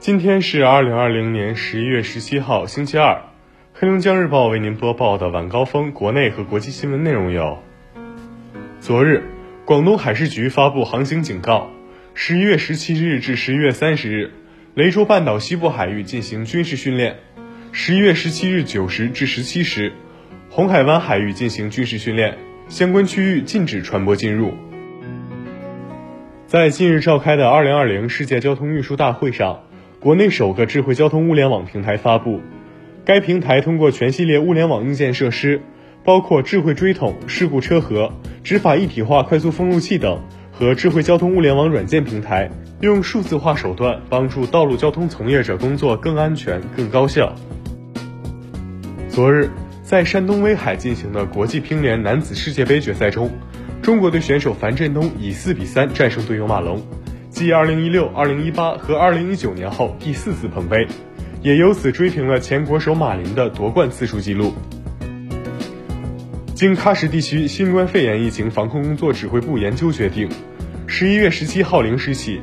今天是二零二零年十一月十七号，星期二。黑龙江日报为您播报的晚高峰国内和国际新闻内容有：昨日，广东海事局发布航行警告，十一月十七日至十一月三十日，雷州半岛西部海域进行军事训练；十一月十七日九时至十七时，红海湾海域进行军事训练，相关区域禁止船舶进入。在近日召开的二零二零世界交通运输大会上，国内首个智慧交通物联网平台发布。该平台通过全系列物联网硬件设施，包括智慧锥筒、事故车盒、执法一体化快速封路器等，和智慧交通物联网软件平台，用数字化手段帮助道路交通从业者工作更安全、更高效。昨日，在山东威海进行的国际乒联男子世界杯决赛中。中国队选手樊振东以四比三战胜队友马龙，继二零一六、二零一八和二零一九年后第四次捧杯，也由此追平了前国手马林的夺冠次数纪录。经喀什地区新冠肺炎疫情防控工作指挥部研究决定，十一月十七号零时起，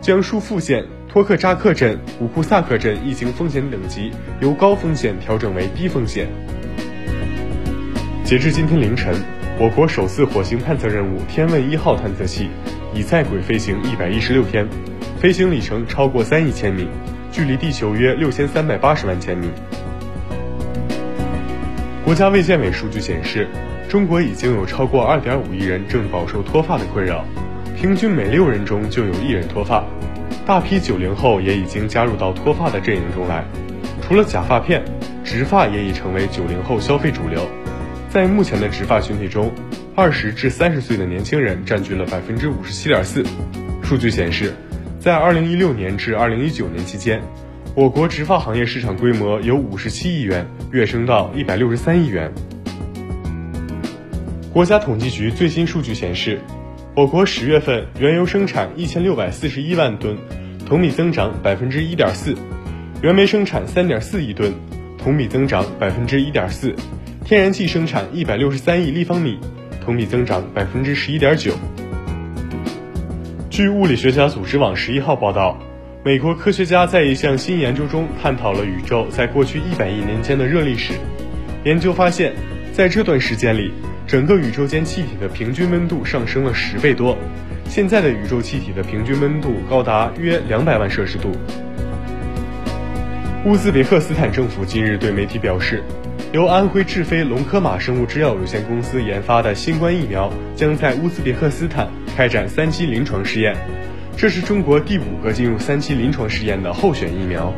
将疏附县、托克扎克镇、五库萨克镇疫情风险等级由高风险调整为低风险。截至今天凌晨。我国首次火星探测任务“天问一号”探测器已在轨飞行一百一十六天，飞行里程超过三亿千米，距离地球约六千三百八十万千米。国家卫健委数据显示，中国已经有超过二点五亿人正饱受脱发的困扰，平均每六人中就有一人脱发，大批九零后也已经加入到脱发的阵营中来。除了假发片，植发也已成为九零后消费主流。在目前的植发群体中，二十至三十岁的年轻人占据了百分之五十七点四。数据显示，在二零一六年至二零一九年期间，我国植发行业市场规模由五十七亿元跃升到一百六十三亿元。国家统计局最新数据显示，我国十月份原油生产一千六百四十一万吨，同比增长百分之一点四；原煤生产三点四亿吨，同比增长百分之一点四。天然气生产一百六十三亿立方米，同比增长百分之十一点九。据物理学家组织网十一号报道，美国科学家在一项新研究中探讨了宇宙在过去一百亿年间的热历史。研究发现，在这段时间里，整个宇宙间气体的平均温度上升了十倍多。现在的宇宙气体的平均温度高达约两百万摄氏度。乌兹别克斯坦政府近日对媒体表示。由安徽智飞龙科马生物制药有限公司研发的新冠疫苗将在乌兹别克斯坦开展三期临床试验，这是中国第五个进入三期临床试验的候选疫苗。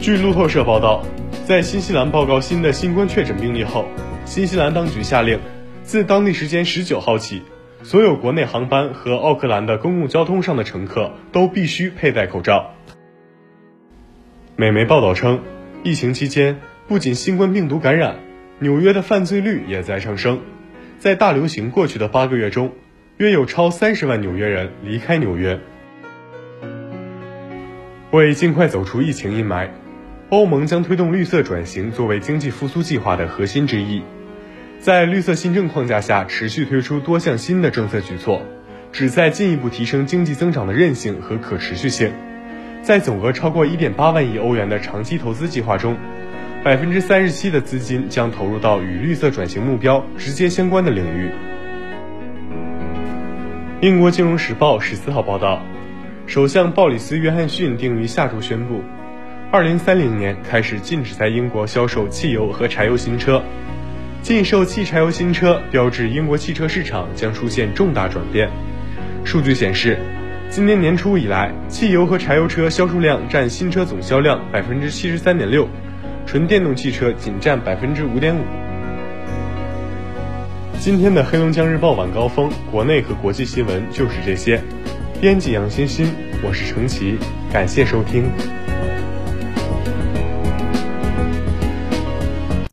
据路透社报道，在新西兰报告新的新冠确诊病例后，新西兰当局下令，自当地时间十九号起，所有国内航班和奥克兰的公共交通上的乘客都必须佩戴口罩。美媒报道称，疫情期间。不仅新冠病毒感染，纽约的犯罪率也在上升。在大流行过去的八个月中，约有超三十万纽约人离开纽约。为尽快走出疫情阴霾，欧盟将推动绿色转型作为经济复苏计划的核心之一。在绿色新政框架下，持续推出多项新的政策举措，旨在进一步提升经济增长的韧性和可持续性。在总额超过一点八万亿欧元的长期投资计划中。百分之三十七的资金将投入到与绿色转型目标直接相关的领域。英国金融时报十四号报道，首相鲍里斯·约翰逊定于下周宣布，二零三零年开始禁止在英国销售汽油和柴油新车。禁售汽柴油新车标志英国汽车市场将出现重大转变。数据显示，今年年初以来，汽油和柴油车销售量占新车总销量百分之七十三点六。纯电动汽车仅占百分之五点五。今天的黑龙江日报晚高峰，国内和国际新闻就是这些。编辑杨欣欣，我是程琦，感谢收听。